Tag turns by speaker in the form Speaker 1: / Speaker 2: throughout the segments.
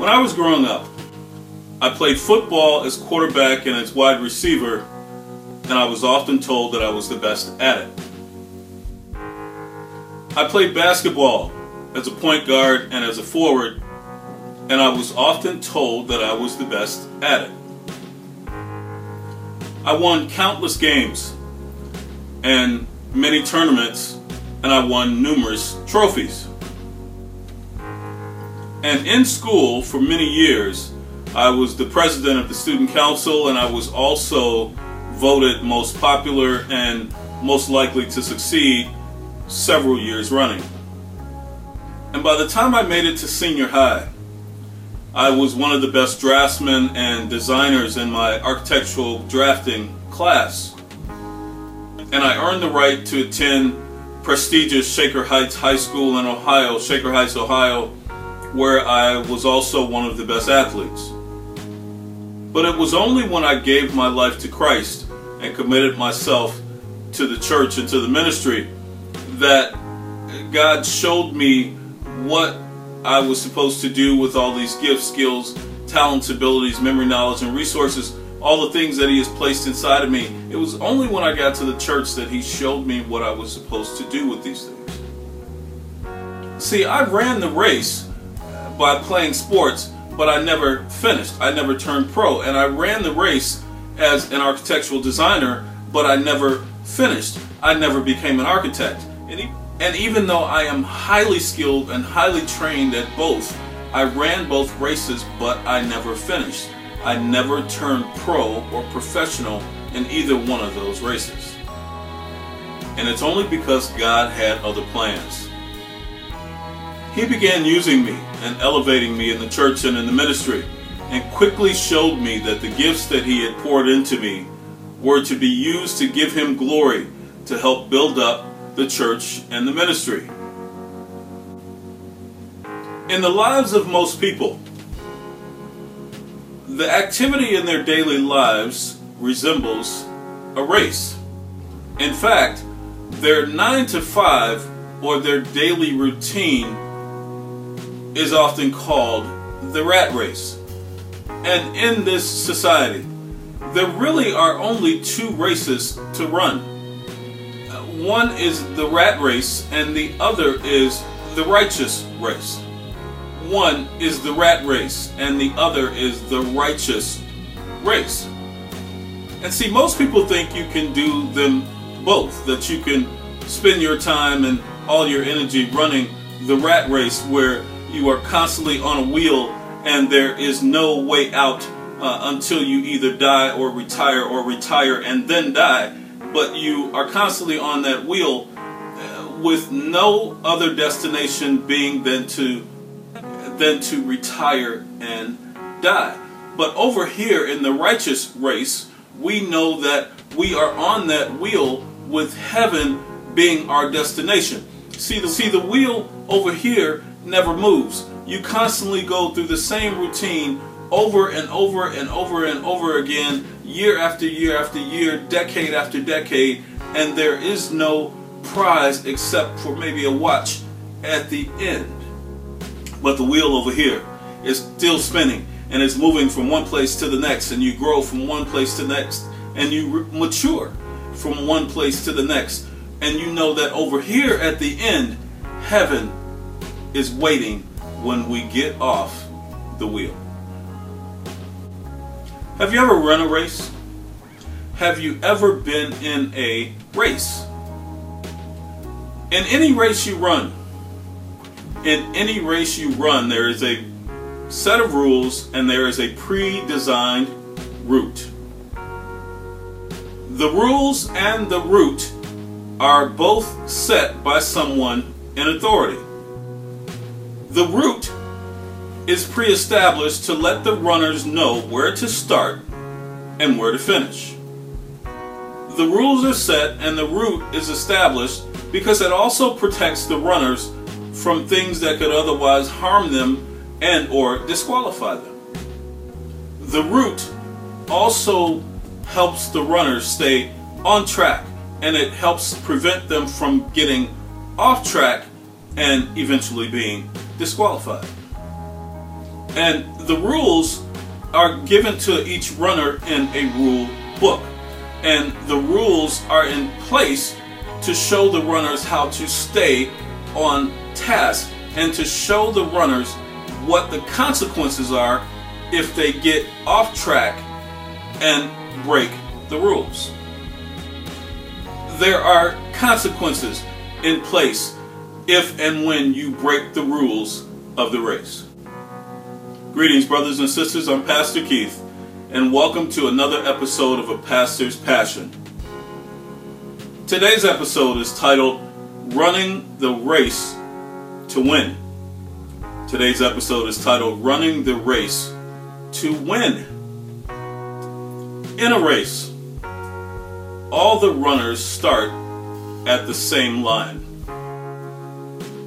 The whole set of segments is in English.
Speaker 1: When I was growing up, I played football as quarterback and as wide receiver, and I was often told that I was the best at it. I played basketball as a point guard and as a forward, and I was often told that I was the best at it. I won countless games and many tournaments, and I won numerous trophies. And in school, for many years, I was the president of the student council, and I was also voted most popular and most likely to succeed several years running. And by the time I made it to senior high, I was one of the best draftsmen and designers in my architectural drafting class. And I earned the right to attend prestigious Shaker Heights High School in Ohio, Shaker Heights, Ohio, where I was also one of the best athletes. But it was only when I gave my life to Christ and committed myself to the church and to the ministry that God showed me what I was supposed to do with all these gifts, skills, talents, abilities, memory, knowledge, and resources, all the things that He has placed inside of me. It was only when I got to the church that He showed me what I was supposed to do with these things. See, I ran the race by playing sports, but I never finished. I never turned pro. And I ran the race as an architectural designer, but I never finished. I never became an architect. And even though I am highly skilled and highly trained at both, I ran both races, but I never finished. I never turned pro or professional in either one of those races. And it's only because God had other plans. He began using me and elevating me in the church and in the ministry, and quickly showed me that the gifts that He had poured into me were to be used to give Him glory to help build up the church and the ministry. In the lives of most people, the activity in their daily lives resembles a race. In fact, their 9 to 5 or their daily routine is often called the rat race. And in this society, there really are only two races to run. Uh, one is the rat race, and the other is the righteous race. One is the rat race, and the other is the righteous race. And see, most people think you can do them both, that you can spend your time and all your energy running the rat race where you are constantly on a wheel and there is no way out uh, until you either die or retire or retire and then die. But you are constantly on that wheel uh, with no other destination being than to than to retire and die. But over here in the righteous race, we know that we are on that wheel with heaven being our destination. See the see the wheel over here never moves. You constantly go through the same routine over and over and over and over again, year after year after year, decade after decade, and there is no prize except for maybe a watch at the end. But the wheel over here is still spinning and it's moving from one place to the next, and you grow from one place to the next, and you mature from one place to the next. And you know that over here at the end, heaven is waiting when we get off the wheel. Have you ever run a race? Have you ever been in a race? In any race you run, in any race you run, there is a set of rules and there is a pre designed route. The rules and the route are both set by someone in authority. The route is pre established to let the runners know where to start and where to finish. The rules are set and the route is established because it also protects the runners from things that could otherwise harm them and or disqualify them. The route also helps the runners stay on track and it helps prevent them from getting off track and eventually being disqualified. And the rules are given to each runner in a rule book. And the rules are in place to show the runners how to stay on task and to show the runners what the consequences are if they get off track and break the rules. There are consequences in place if and when you break the rules of the race. Greetings, brothers and sisters. I'm Pastor Keith, and welcome to another episode of A Pastor's Passion. Today's episode is titled Running the Race to Win. Today's episode is titled Running the Race to Win. In a race, all the runners start at the same line.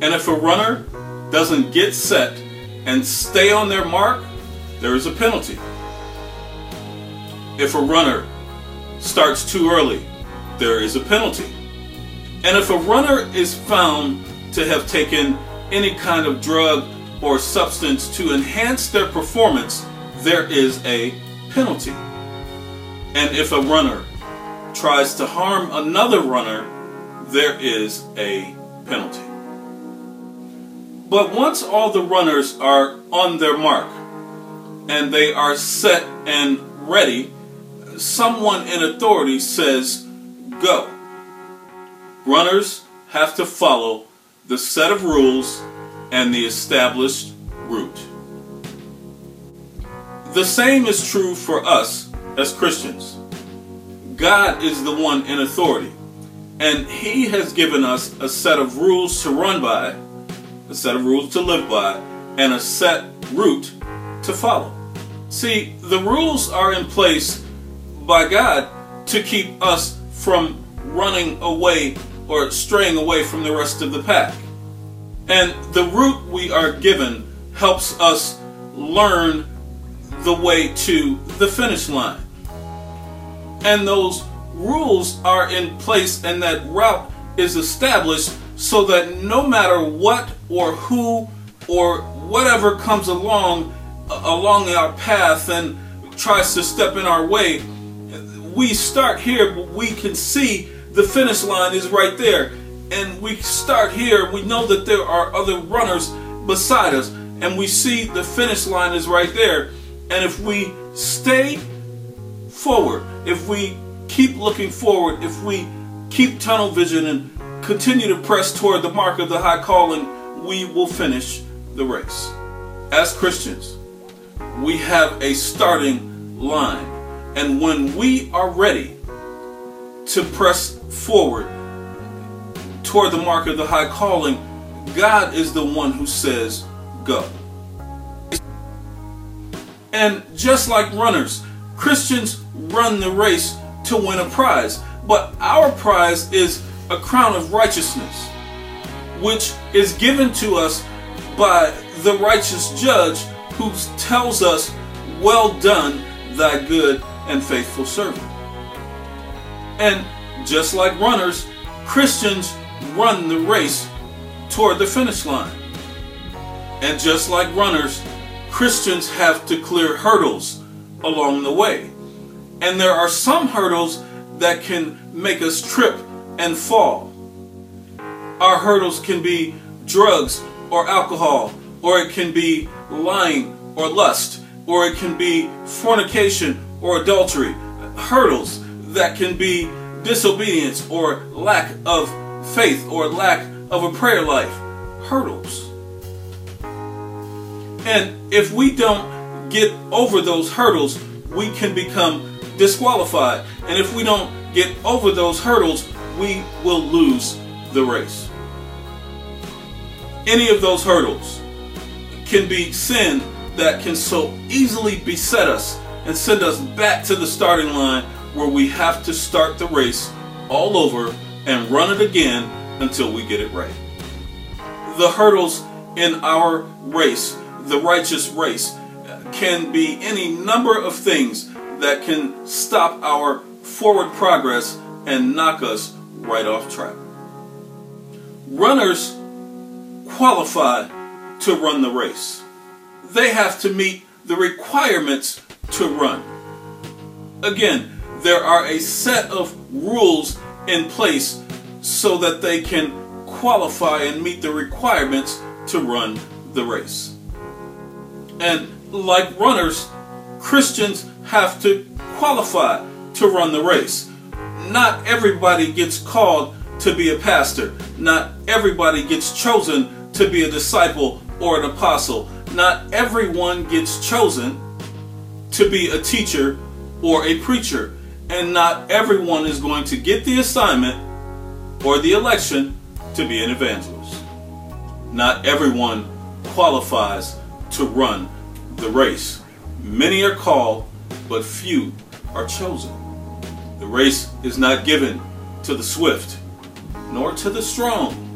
Speaker 1: And if a runner doesn't get set and stay on their mark, there is a penalty. If a runner starts too early, there is a penalty. And if a runner is found to have taken any kind of drug or substance to enhance their performance, there is a penalty. And if a runner tries to harm another runner, there is a penalty. But once all the runners are on their mark and they are set and ready, someone in authority says, Go. Runners have to follow the set of rules and the established route. The same is true for us as Christians. God is the one in authority, and He has given us a set of rules to run by a set of rules to live by, and a set route to follow. See, the rules are in place by God to keep us from running away or straying away from the rest of the pack. And the route we are given helps us learn the way to the finish line. And those rules are in place, and that route is established so that no matter what or who or whatever comes along uh, along our path and tries to step in our way, we start here, but we can see the finish line is right there. And we start here, we know that there are other runners beside us, and we see the finish line is right there. And if we stay forward, if we keep looking forward, if we keep tunnel vision and continue to press toward the mark of the high calling, we will finish the race. As Christians, we have a starting line. And when we are ready to press forward toward the mark of the high calling, God is the one who says, Go. And just like runners, Christians run the race to win a prize. But our prize is a crown of righteousness, which is given to us by the righteous judge who tells us, Well done, thy good and faithful servant. And just like runners, Christians run the race toward the finish line. And just like runners, Christians have to clear hurdles along the way. And there are some hurdles that can make us trip and fall. Our hurdles can be drugs or alcohol, or it can be lying or lust, or it can be fornication or adultery. Hurdles that can be disobedience or lack of faith or lack of a prayer life. Hurdles. And if we don't get over those hurdles, we can become disqualified. And if we don't get over those hurdles, we will lose the race. Any of those hurdles can be sin that can so easily beset us and send us back to the starting line where we have to start the race all over and run it again until we get it right. The hurdles in our race, the righteous race, can be any number of things that can stop our forward progress and knock us right off track. Runners qualify to run the race. they have to meet the requirements to run. Again, there are a set of rules in place so that they can qualify and meet the requirements to run the race. And like runners, Christians have to qualify to run the race. Not everybody gets called to be a pastor. Not everybody gets chosen to be a disciple or an apostle. Not everyone gets chosen to be a teacher or a preacher. And not everyone is going to get the assignment or the election to be an evangelist. Not everyone qualifies to run the race. Many are called, but few are chosen. The race is not given to the swift, nor to the strong,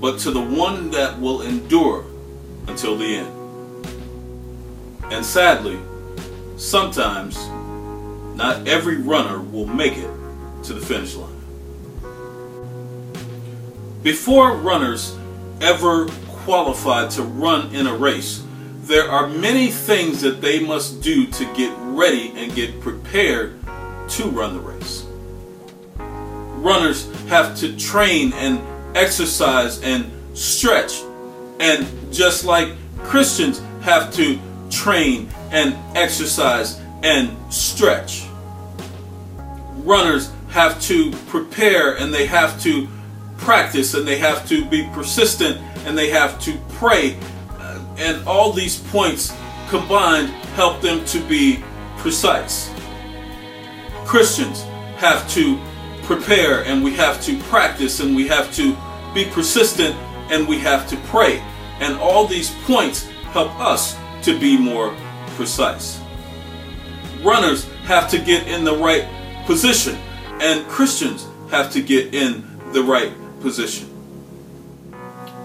Speaker 1: but to the one that will endure until the end. And sadly, sometimes not every runner will make it to the finish line. Before runners ever qualify to run in a race, there are many things that they must do to get ready and get prepared to run the race. Runners have to train and exercise and stretch. And just like Christians have to train and exercise and stretch. Runners have to prepare and they have to practice and they have to be persistent and they have to pray. Uh, and all these points combined help them to be precise. Christians have to prepare and we have to practice and we have to be persistent and we have to pray. And all these points help us to be more precise. Runners have to get in the right position and Christians have to get in the right position.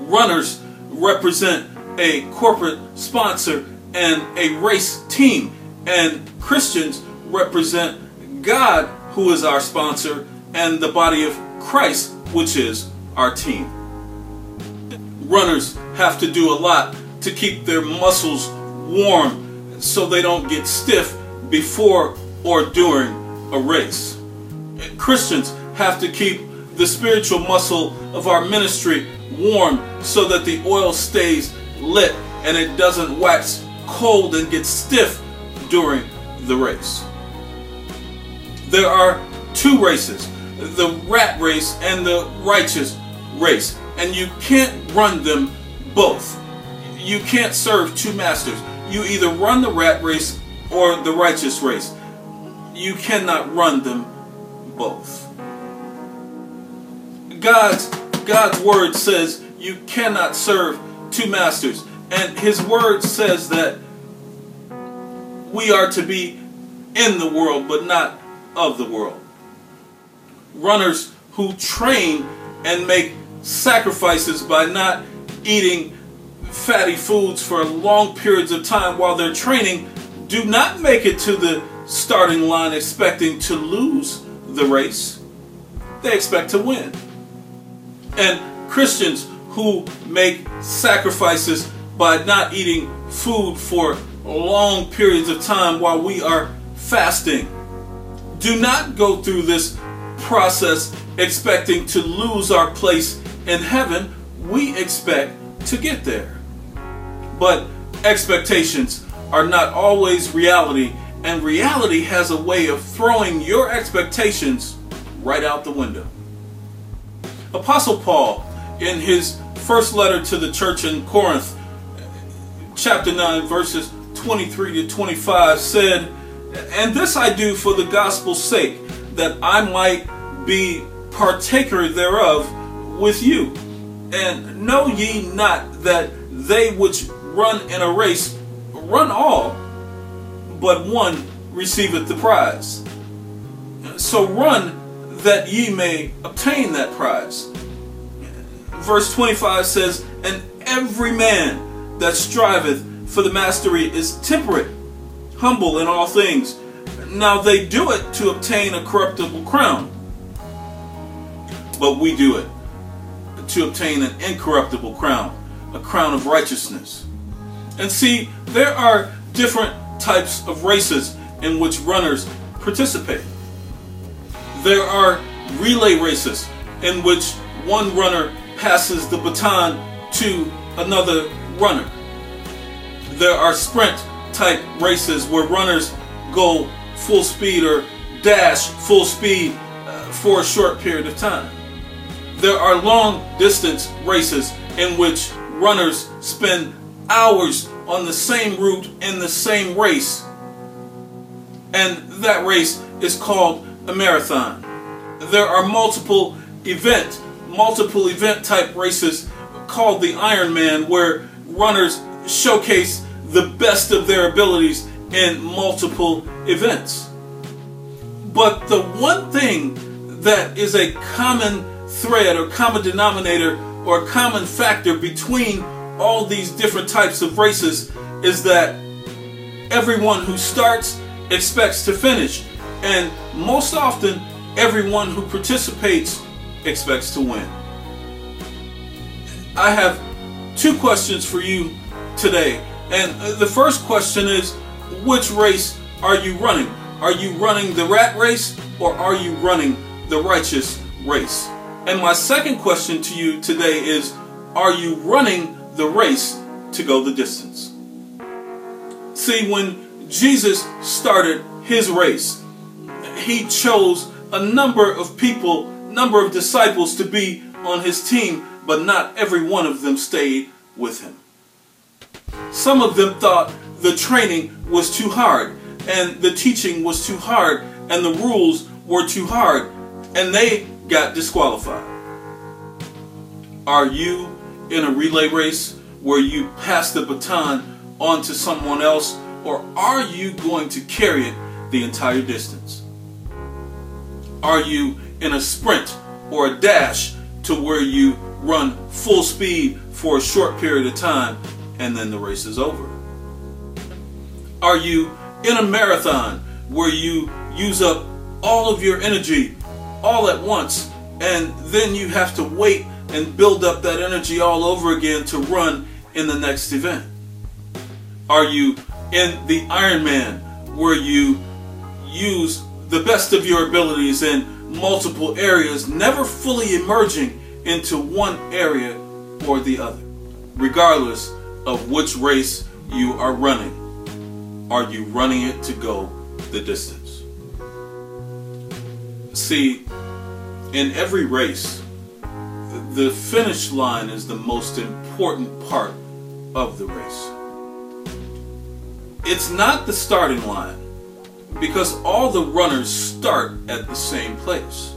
Speaker 1: Runners represent a corporate sponsor and a race team, and Christians represent God, who is our sponsor, and the body of Christ, which is our team. Runners have to do a lot to keep their muscles warm so they don't get stiff before or during a race. Christians have to keep the spiritual muscle of our ministry warm so that the oil stays lit and it doesn't wax cold and get stiff during the race. There are two races the rat race and the righteous race, and you can't run them both. You can't serve two masters. You either run the rat race or the righteous race. You cannot run them both. God's God's word says you cannot serve two masters. And his word says that we are to be in the world but not of the world. Runners who train and make sacrifices by not eating fatty foods for long periods of time while they're training do not make it to the starting line expecting to lose the race. They expect to win. And Christians who make sacrifices by not eating food for long periods of time while we are fasting do not go through this process expecting to lose our place in heaven. We expect to get there. But expectations are not always reality, and reality has a way of throwing your expectations right out the window. Apostle Paul, in his first letter to the church in Corinth, chapter 9, verses 23 to 25, said, And this I do for the gospel's sake, that I might be partaker thereof with you. And know ye not that they which run in a race run all, but one receiveth the prize. So run that ye may obtain that prize. Verse 25 says, And every man that striveth for the mastery is temperate, humble in all things. Now they do it to obtain a corruptible crown, but we do it to obtain an incorruptible crown, a crown of righteousness. And see, there are different types of races in which runners participate. There are relay races in which one runner passes the baton to another runner. There are sprint type races where runners go full speed or dash full speed uh, for a short period of time. There are long distance races in which runners spend hours on the same route in the same race. And that race is called a marathon. There are multiple event, multiple event type races called the Ironman where runners showcase the best of their abilities in multiple events. But the one thing that is a common thread or common denominator or common factor between all these different types of races is that everyone who starts expects to finish. And most often, everyone who participates expects to win. I have two questions for you today. And uh, the first question is which race are you running? Are you running the rat race or are you running the righteous race? And my second question to you today is Are you running the race to go the distance? See, when Jesus started his race, he chose a number of people, number of disciples to be on his team, but not every one of them stayed with him. Some of them thought the training was too hard, and the teaching was too hard, and the rules were too hard, and they got disqualified. Are you in a relay race where you pass the baton on to someone else, or are you going to carry it the entire distance? Are you in a sprint or a dash to where you run full speed for a short period of time and then the race is over? Are you in a marathon where you use up all of your energy all at once and then you have to wait and build up that energy all over again to run in the next event? Are you in the Ironman where you use the best of your abilities in multiple areas, never fully emerging into one area or the other, regardless of which race you are running? Are you running it to go the distance? See, in every race, the finish line is the most important part of the race. It's not the starting line because all the runners start at the same place.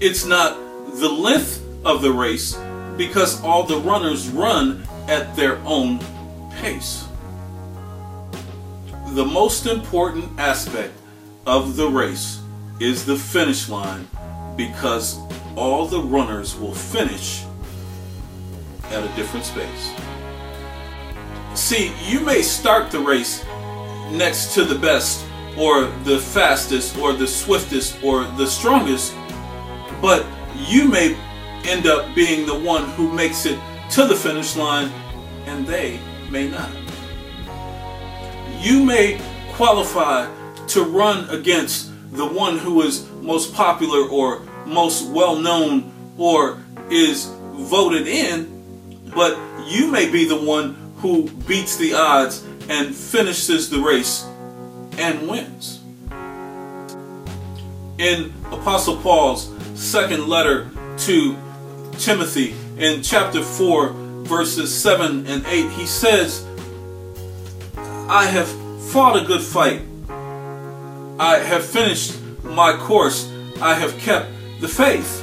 Speaker 1: It's not the length of the race because all the runners run at their own pace. The most important aspect of the race is the finish line because all the runners will finish at a different space. See, you may start the race next to the best or the fastest or the swiftest or the strongest, but you may end up being the one who makes it to the finish line and they may not. You may qualify to run against the one who is most popular or most well known or is voted in, but you may be the one who beats the odds and finishes the race and wins. In Apostle Paul's second letter to Timothy, in chapter 4, verses 7 and 8, he says, I have fought a good fight. I have finished my course. I have kept the faith.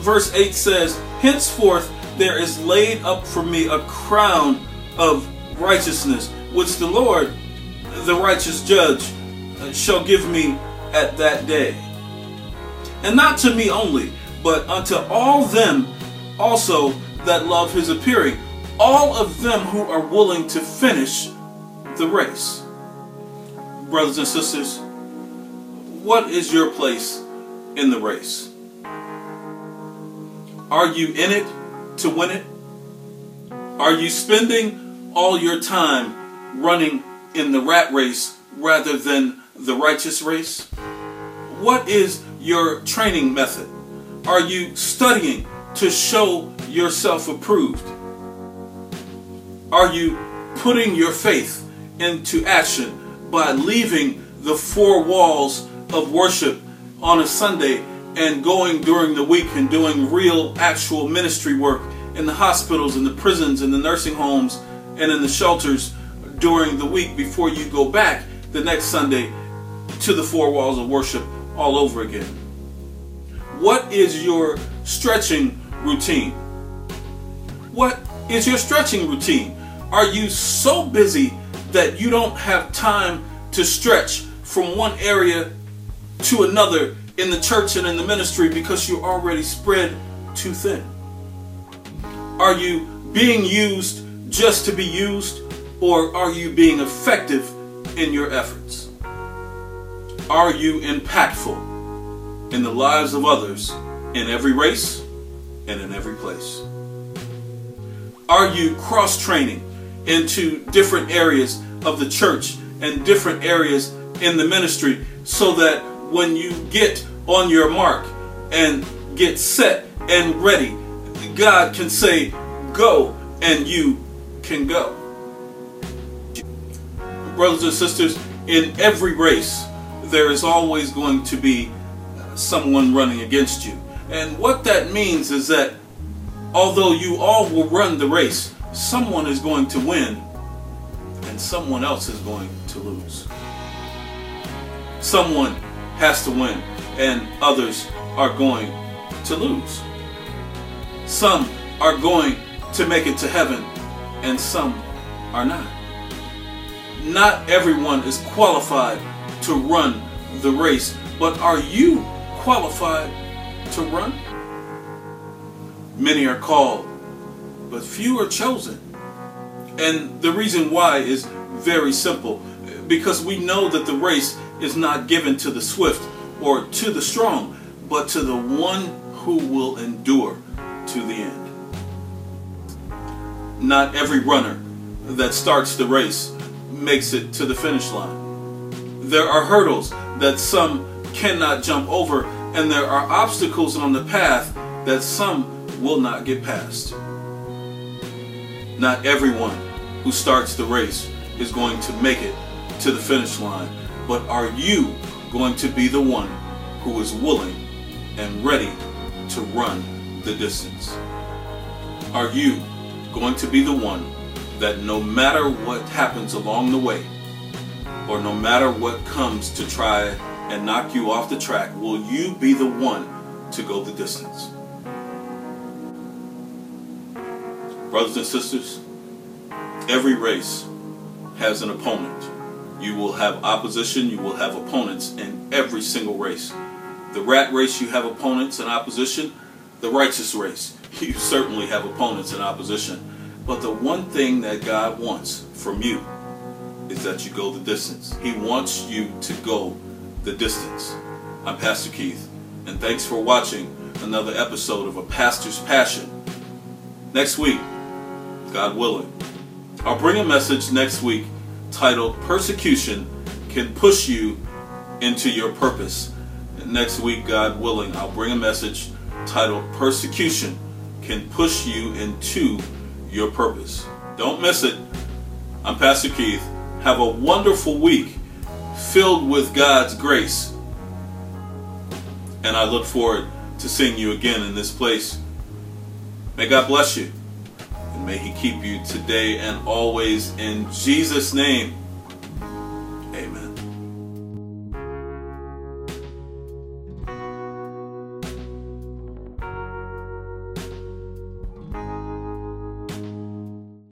Speaker 1: Verse 8 says, Henceforth there is laid up for me a crown of righteousness, which the Lord, the righteous judge, uh, shall give me at that day. And not to me only, but unto all them also that love his appearing, all of them who are willing to finish the race. Brothers and sisters, what is your place in the race? Are you in it to win it? Are you spending all your time running in the rat race rather than the righteous race? What is your training method? Are you studying to show yourself approved? Are you putting your faith into action by leaving the four walls of worship on a Sunday and going during the week and doing real, actual ministry work in the hospitals, in the prisons, in the nursing homes, and in the shelters during the week before you go back the next Sunday to the four walls of worship all over again. What is your stretching routine? What is your stretching routine? Are you so busy that you don't have time to stretch from one area to another in the church and in the ministry because you're already spread too thin? Are you being used just to be used, or are you being effective in your efforts? Are you impactful in the lives of others in every race and in every place? Are you cross training into different areas of the church and different areas in the ministry so that when you get on your mark and get set and ready, God can say, Go, and you can go. Brothers and sisters, in every race, there is always going to be uh, someone running against you. And what that means is that although you all will run the race, someone is going to win and someone else is going to lose. Someone has to win and others are going to lose. Some are going to make it to heaven and some are not. Not everyone is qualified to run the race, but are you qualified to run? Many are called, but few are chosen. And the reason why is very simple because we know that the race is not given to the swift or to the strong, but to the one who will endure to the end. Not every runner that starts the race makes it to the finish line. There are hurdles that some cannot jump over, and there are obstacles on the path that some will not get past. Not everyone who starts the race is going to make it to the finish line, but are you going to be the one who is willing and ready to run the distance? Are you going to be the one that no matter what happens along the way, or no matter what comes to try and knock you off the track, will you be the one to go the distance? Brothers and sisters, every race has an opponent. You will have opposition, you will have opponents in every single race. The rat race, you have opponents and opposition. The righteous race, you certainly have opponents and opposition. But the one thing that God wants from you is that you go the distance. He wants you to go the distance. I'm Pastor Keith, and thanks for watching another episode of A Pastor's Passion. Next week, God willing, I'll bring a message next week titled Persecution Can Push You into Your Purpose. And next week, God willing, I'll bring a message titled Persecution Can Push You into Your Purpose. Don't miss it. I'm Pastor Keith. Have a wonderful week filled with God's grace. And I look forward to seeing you again in this place. May God bless you. May He keep you today and always in Jesus' name.